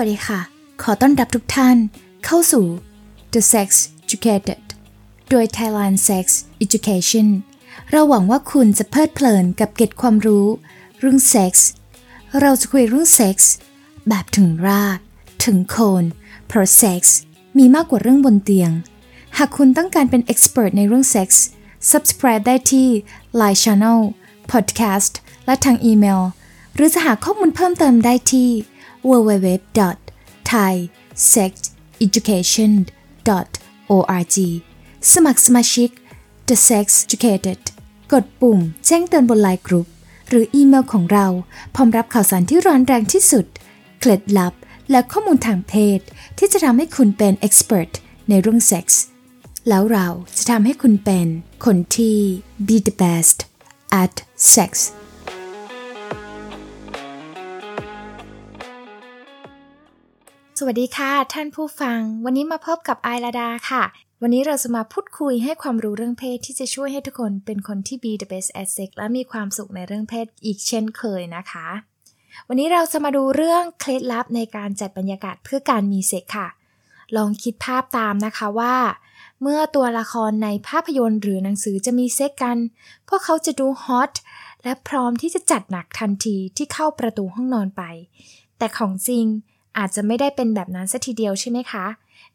สวัสดีค่ะ ขอต้อนรับทุกท่านเข้าสู่ The Sex Educated โดย Thailand Sex Education เราหวังว่าคุณจะเพลิดเพลินกับเกร็ดความรู้เรื่องเซ็กส์เราจะคุยเรื่องเซ็กส์แบบถึงราก ถึงโคนเพราะเซ็กส์มีมากกว่าเรื่องบนเตียง หากคุณต้องการเป็น expert ในเรื่องเซ็กส์ subscribe ได้ที่ Line Channel Podcast และทางอีเมล หรือจะหาข้อมูลเพิ่มเติมได้ที่ www.thaisexeducation.org สมัครสมาชิก The Sex Educated กดปุ่ม แจ้งเตือนบนไลน์กรุ๊ปหรืออีเมลของเรา พร้อมรับข่าวสารที่ร้อนแรงที่สุด เคล็ดลับ และข้อมูลทางเพศ ที่จะทำให้คุณเป็น expert ในเรื่องเซ็กส์แล้วเราจะทำให้คุณเป็นคนที่ be the best at sex สวัสดีค่ะ ท่านผู้ฟัง วันนี้มาพบกับไอราดาค่ะ วันนี้เราจะมาพูดคุยให้ความรู้เรื่องเพศที่จะช่วยให้ทุกคนเป็นคนที่ be the best at sex และมีความสุขในเรื่องเพศอีกเช่นเคยนะคะ วันนี้เราจะมาดูเรื่องเคล็ดลับในการจัดบรรยากาศเพื่อการมีเซ็กค่ะ ลองคิดภาพตามนะคะว่า เมื่อตัวละครในภาพยนตร์หรือหนังสือจะมีเซ็กกัน พวกเขาจะดูฮอตและพร้อมที่จะจัดหนักทันทีที่เข้าประตูห้องนอนไป แต่ของจริง อาจจะไม่ได้เป็นแบบนั้นสัทีเดียวใช่ไหมคะ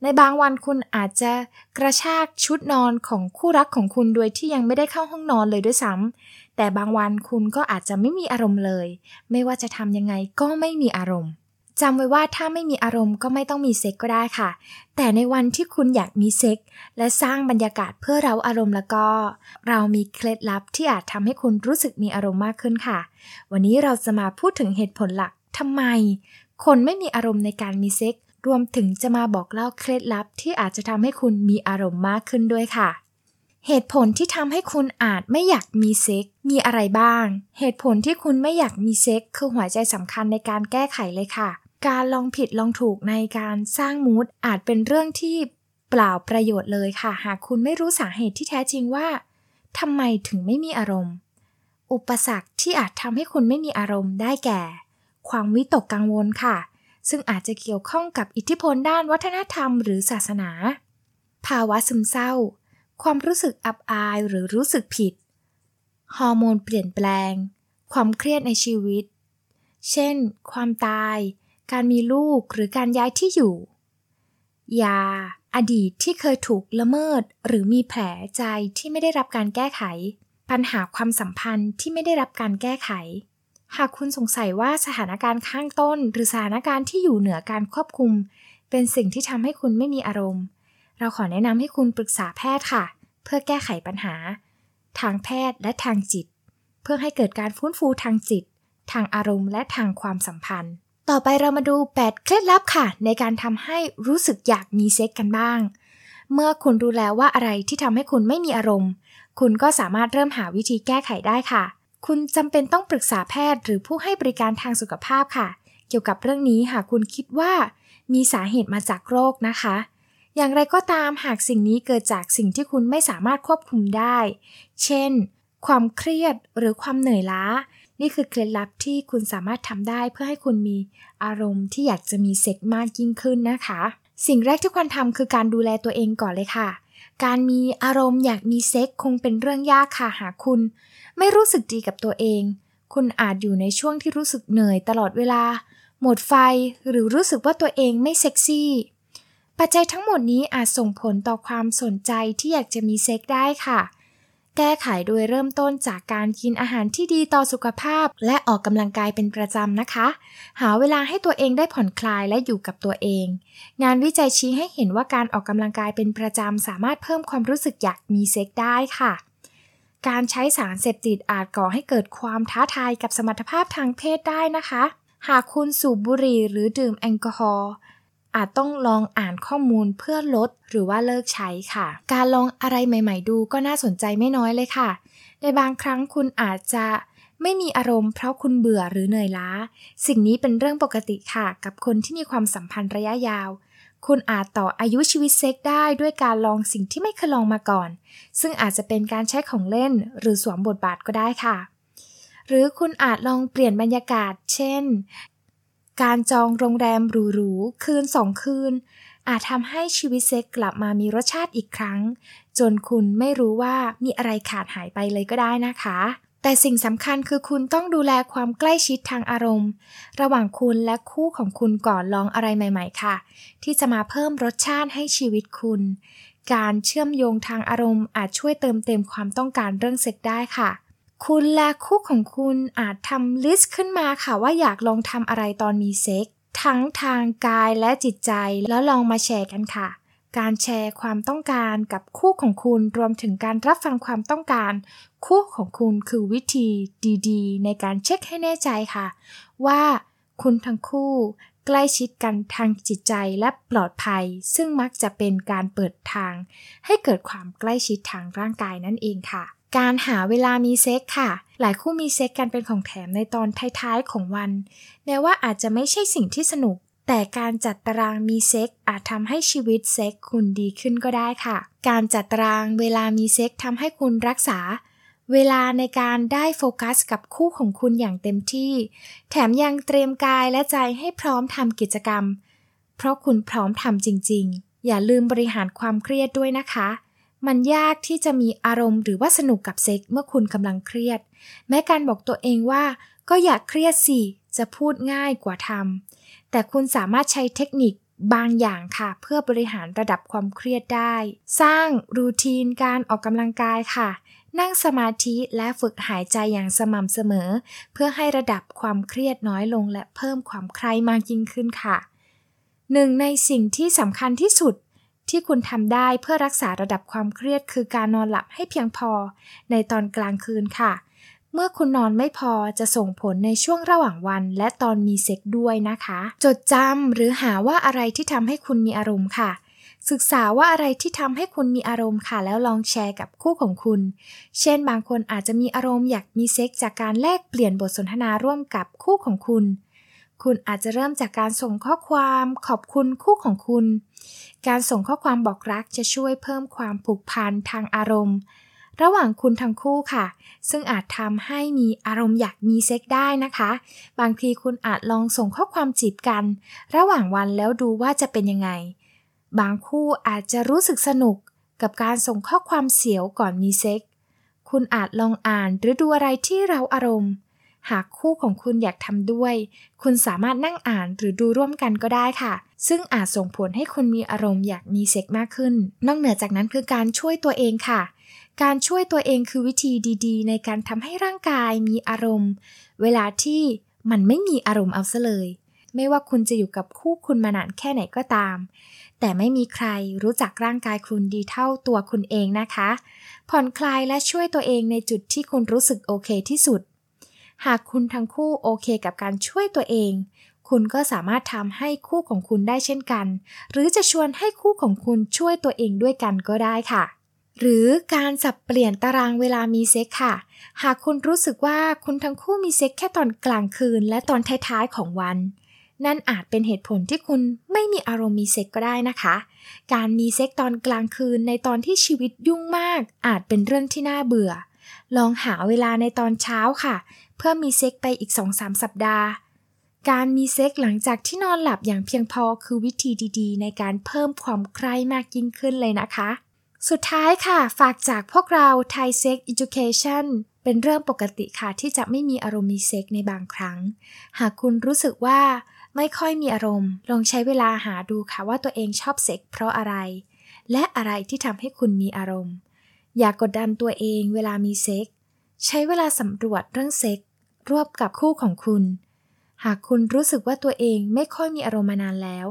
ในบางวันคุณอาจจะกระชากชุดนอนของคู่รักของคุณโดยที่ยังไม่ได้เข้าห้องนอนเลยด้วยซ้ำแต่บางวันคุณก็อาจจะไม่มีอารมณ์เลย ไม่ว่าจะทำยังไงก็ไม่มีอารมณ์จำไว้ว่าถ้าไม่มีอารมณ์ก็ไม่ต้องมีเซ็กส์ก็ได้ค่ะ แต่ในวันที่คุณอยากมีเซ็กส์และสร้างบรรยากาศเพื่อเร้าอารมณ์แล้วก็ เรามีเคล็ดลับที่อาจทำให้คุณรู้สึกมีอารมณ์มากขึ้นค่ะ วันนี้เราจะมาพูดถึงเหตุผลหลักทำไม คนไม่มีอารมณ์ในการมีเซ็กส์รวมถึงจะมาบอกเล่าเคล็ดลับที่อาจจะทำให้คุณมีอารมณ์มากขึ้นด้วยค่ะ เหตุผลที่ทำให้คุณอาจไม่อยากมีเซ็กส์มีอะไรบ้าง เหตุผลที่คุณไม่อยากมีเซ็กคือหัวใจสำคัญในการแก้ไขเลยค่ะ การลองผิดลองถูกในการสร้างมูดอาจเป็นเรื่องที่เปล่าประโยชน์เลยค่ะ หากคุณไม่รู้สาเหตุที่แท้จริงว่าทำไมถึงไม่มีอารมณ์ อุปสรรคที่อาจทำให้คุณไม่มีอารมณ์ได้แก่ ความวิตกกังวลค่ะ ซึ่งอาจจะเกี่ยวข้องกับอิทธิพลด้านวัฒนธรรมหรือศาสนา ภาวะซึมเศร้า ความรู้สึกอับอายหรือรู้สึกผิด ฮอร์โมนเปลี่ยนแปลง ความเครียดในชีวิต เช่น ความตาย การมีลูกหรือการย้ายที่อยู่ ยา อดีตที่เคยถูกละเมิด หรือมีแผลใจที่ไม่ได้รับการแก้ไข ปัญหาความสัมพันธ์ที่ไม่ได้รับการแก้ไข หากคุณสงสัยว่าสถานการณ์ข้างต้น หรือสถานการณ์ที่อยู่เหนือการควบคุม เป็นสิ่งที่ทำให้คุณไม่มีอารมณ์ เราขอแนะนำให้คุณปรึกษาแพทย์ค่ะ เพื่อแก้ไขปัญหา ทางแพทย์และทางจิต เพื่อให้เกิดการฟื้นฟูทางจิต ทางอารมณ์และทางความสัมพันธ์ ต่อไปเรามาดู 8 เคล็ดลับค่ะ ในการทำให้รู้สึกอยากมีเซ็กกันบ้าง เมื่อคุณรู้แล้วว่าอะไรที่ทำให้คุณไม่มีอารมณ์ คุณก็สามารถเริ่มหาวิธีแก้ไขได้ค่ะ คุณจำเป็นต้องปรึกษาแพทย์หรือผู้ให้บริการทางสุขภาพค่ะ เกี่ยวกับเรื่องนี้หากคุณคิดว่า มีสาเหตุมาจากโรคนะคะ อย่างไรก็ตามหากสิ่งนี้เกิดจากสิ่งที่คุณไม่สามารถควบคุมได้ เช่น ความเครียดหรือความเหนื่อยล้า นี่คือเคล็ดลับที่คุณสามารถทำได้เพื่อให้คุณมีอารมณ์ที่อยากจะมีเซ็กมากยิ่งขึ้นนะคะ สิ่งแรกที่ควรทำคือการดูแลตัวเองก่อนเลยค่ะ การมีอารมณ์อยากมีเซ็กคงเป็นเรื่องยากค่ะหากคุณ ไม่รู้สึกดีกับตัวเอง คุณอาจอยู่ในช่วงที่รู้สึกเหนื่อยตลอดเวลา หมดไฟหรือรู้สึกว่าตัวเองไม่เซ็กซี่ ปัจจัยทั้งหมดนี้อาจส่งผลต่อความสนใจที่อยากจะมีเซ็กได้ค่ะ แก้ไขโดยเริ่มต้นจากการกินอาหารที่ดีต่อสุขภาพ และออกกำลังกายเป็นประจำนะคะ หาเวลาให้ตัวเองได้ผ่อนคลายและอยู่กับตัวเอง งานวิจัยชี้ให้เห็นว่าการออกกำลังกายเป็นประจำสามารถเพิ่มความรู้สึกอยากมีเซ็กได้ค่ะการใช้สารเสพติดอาจก่อให้เกิดความท้าทายกับสมรรถภาพทางเพศได้นะคะ หากคุณสูบบุหรี่หรือดื่มแอลกอฮอล์ อาจต้องลองอ่านข้อมูลเพื่อลดหรือว่าเลิกใช้ค่ะ การลองอะไรใหม่ ๆ ดูก็น่าสนใจไม่น้อยเลยค่ะ ในบางครั้งคุณอาจจะไม่มีอารมณ์เพราะคุณเบื่อหรือเหนื่อยล้า สิ่งนี้เป็นเรื่องปกติค่ะ กับคนที่มีความสัมพันธ์ระยะยาว คุณอาจต่ออายุชีวิตเซ็กได้ด้วยการลองสิ่งที่ไม่เคยลองมาก่อน ซึ่งอาจจะเป็นการใช้ของเล่น หรือสวมบทบาทก็ได้ค่ะ หรือคุณอาจลองเปลี่ยนบรรยากาศ เช่น การจองโรงแรมหรูๆคืนสองคืน อาจทำให้ชีวิตเซ็กกลับมามีรสชาติอีกครั้ง จนคุณไม่รู้ว่ามีอะไรขาดหายไปเลยก็ได้นะคะ แต่สิ่งสำคัญคือคุณต้องดูแลความใกล้ชิดทางอารมณ์ ระหว่างคุณและคู่ของคุณก่อนลองอะไรใหม่ ๆ ค่ะ ที่จะมาเพิ่มรสชาติให้ชีวิตคุณ การเชื่อมโยงทางอารมณ์อาจช่วยเติมเต็มความต้องการเรื่องเซ็กส์ได้ค่ะ คุณและคู่ของคุณอาจทำ list ขึ้นมาค่ะว่าอยากลองทำอะไรตอนมีเซ็กส์ทั้งทางกายและจิตใจแล้วลองมาแชร์กันค่ะ การแชร์ความต้องการกับคู่ของคุณรวมถึงการรับฟังความต้องการ คู่ของคุณคือวิธีดีๆ ในการเช็คให้แน่ใจค่ะ ว่าคุณทั้งคู่ใกล้ชิดกันทางจิตใจและปลอดภัย ซึ่งมักจะเป็นการเปิดทาง ให้เกิดความใกล้ชิดทางร่างกายนั่นเองค่ะ การหาเวลามีเซ็กส์ค่ะ หลายคู่มีเซ็กส์กันเป็นของแถมในตอนท้ายๆของวัน แม้ว่าอาจจะไม่ใช่สิ่งที่สนุก แต่การจัดตารางมีเซ็กส์อาจทำให้ชีวิตเซ็กส์คุณดีขึ้นก็ได้ค่ะ การจัดตารางเวลามีเซ็กส์ทำให้คุณรักษา เวลาในการได้โฟกัสกับคู่ของคุณอย่างเต็มที่ แถมยังเตรียมกายและใจให้พร้อมทำกิจกรรม เพราะคุณพร้อมทำจริงๆ อย่าลืมบริหารความเครียดด้วยนะคะ มันยากที่จะมีอารมณ์หรือว่าสนุกกับเซ็กส์เมื่อคุณกำลังเครียด แม้การบอกตัวเองว่า ก็อย่าเครียดสิ จะพูดง่ายกว่าทำแต่คุณสามารถใช้เทคนิคบางอย่างค่ะ เพื่อบริหารระดับความเครียดได้ สร้างรูทีนการออกกำลังกายค่ะ นั่งสมาธิและฝึกหายใจอย่างสม่ำเสมอ เพื่อให้ระดับความเครียดน้อยลงและเพิ่มความใคร่มากยิ่งขึ้นค่ะหนึ่งในสิ่งที่สำคัญที่สุด ที่คุณทำได้เพื่อรักษาระดับความเครียดคือการนอนหลับให้เพียงพอในตอนกลางคืนค่ะ เมื่อคุณนอนไม่พอจะส่งผลในช่วงระหว่างวันและตอนมีเซ็กด้วยนะคะ จดจำหรือหาว่าอะไรที่ทำให้คุณมีอารมณ์ค่ะศึกษาว่าอะไรที่ทำให้คุณมีอารมณ์ค่ะ แล้วลองแชร์กับคู่ของคุณ เช่น บางคนอาจจะมีอารมณ์อยากมีเซ็กจากการแลกเปลี่ยนบทสนทนาร่วมกับคู่ของคุณ คุณอาจจะเริ่มจากการส่งข้อความขอบคุณคู่ของคุณ การส่งข้อความบอกรักจะช่วยเพิ่มความผูกพันทางอารมณ์ ระหว่างคุณทั้งคู่ค่ะ ซึ่งอาจทำให้มีอารมณ์อยากมีเซ็กได้นะคะ บางทีคุณอาจลองส่งข้อความจีบกัน ระหว่างวันแล้วดูว่าจะเป็นยังไง บางคู่อาจจะรู้สึกสนุกกับการส่งข้อความเสียวก่อนมีเซ็ก คุณอาจลองอ่านหรือดูอะไรที่เราอารมณ์ หากคู่ของคุณอยากทำด้วย คุณสามารถนั่งอ่านหรือดูร่วมกันก็ได้ค่ะ ซึ่งอาจส่งผลให้คุณมีอารมณ์อยากมีเซ็กมากขึ้น นอกเหนือจากนั้นคือการช่วยตัวเองค่ะ การช่วยตัวเองคือวิธีดีๆ ในการทำให้ร่างกายมีอารมณ์ เวลาที่มันไม่มีอารมณ์เอาซะเลย ไม่ว่าคุณจะอยู่กับคู่คุณมานานแค่ไหนก็ตาม แต่ไม่มีใครรู้จักร่างกายคุณดีเท่าตัวคุณเองนะคะ ผ่อนคลายและช่วยตัวเองในจุดที่คุณรู้สึกโอเคที่สุด หากคุณทั้งคู่โอเคกับการช่วยตัวเอง คุณก็สามารถทำให้คู่ของคุณได้เช่นกัน หรือจะชวนให้คู่ของคุณช่วยตัวเองด้วยกันก็ได้ค่ะ หรือการสับเปลี่ยนตารางเวลามีเซ็กส์ค่ะ หากคุณรู้สึกว่าคุณทั้งคู่มีเซ็กส์แค่ตอนกลางคืนและตอนท้ายๆของวันนั่นอาจเป็นเหตุผลที่คุณไม่มีอารมณ์มีเซ็กส์ก็ได้นะคะ การมีเซ็กส์ตอนกลางคืนในตอนที่ชีวิตยุ่งมาก อาจเป็นเรื่องที่น่าเบื่อ ลองหาเวลาในตอนเช้าค่ะ เพื่อมีเซ็กส์ไปอีก 2-3 สัปดาห์ การมีเซ็กส์หลังจากที่นอนหลับอย่างเพียงพอคือวิธีดีๆ ในการเพิ่มความใคร่มากยิ่งขึ้นเลยนะคะ สุดท้ายค่ะ ฝากจากพวกเรา Thai Sex Education เป็นเรื่องปกติค่ะที่จะไม่มีอารมณ์มีเซ็กในบางครั้ง หากคุณรู้สึกว่าไม่ค่อยมีอารมณ์ ลองใช้เวลาหาดูค่ะว่าตัวเองชอบเซ็กเพราะอะไร และอะไรที่ทำให้คุณมีอารมณ์ อย่ากกดดันตัวเองเวลามีเซ็ก ใช้เวลาสำรวจเรื่องเซ็ก ร่วมกับคู่ของคุณ หากคุณรู้สึกว่าตัวเองไม่ค่อยมีอารมณ์มานานแล้ว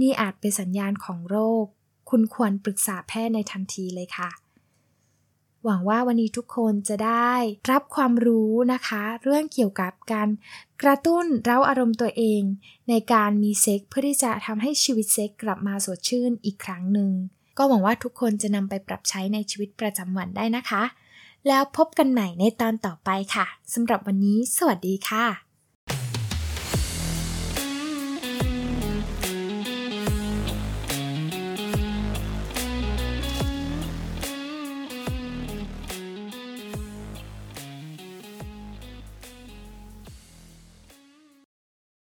นี่อาจเป็นสัญญาณของโรค คุณควรปรึกษาแพทย์ในทันทีเลยค่ะ หวังว่าวันนี้ทุกคนจะได้รับความรู้นะคะ เรื่องเกี่ยวกับการกระตุ้นเร้าอารมณ์ตัวเอง ในการมีเซ็กเพื่อที่จะทำให้ชีวิตเซ็กกลับมาสดชื่นอีกครั้งหนึ่ง ก็หวังว่าทุกคนจะนำไปปรับใช้ในชีวิตประจำวันได้นะคะ แล้วพบกันใหม่ในตอนต่อไปค่ะสำหรับวันนี้ สวัสดีค่ะ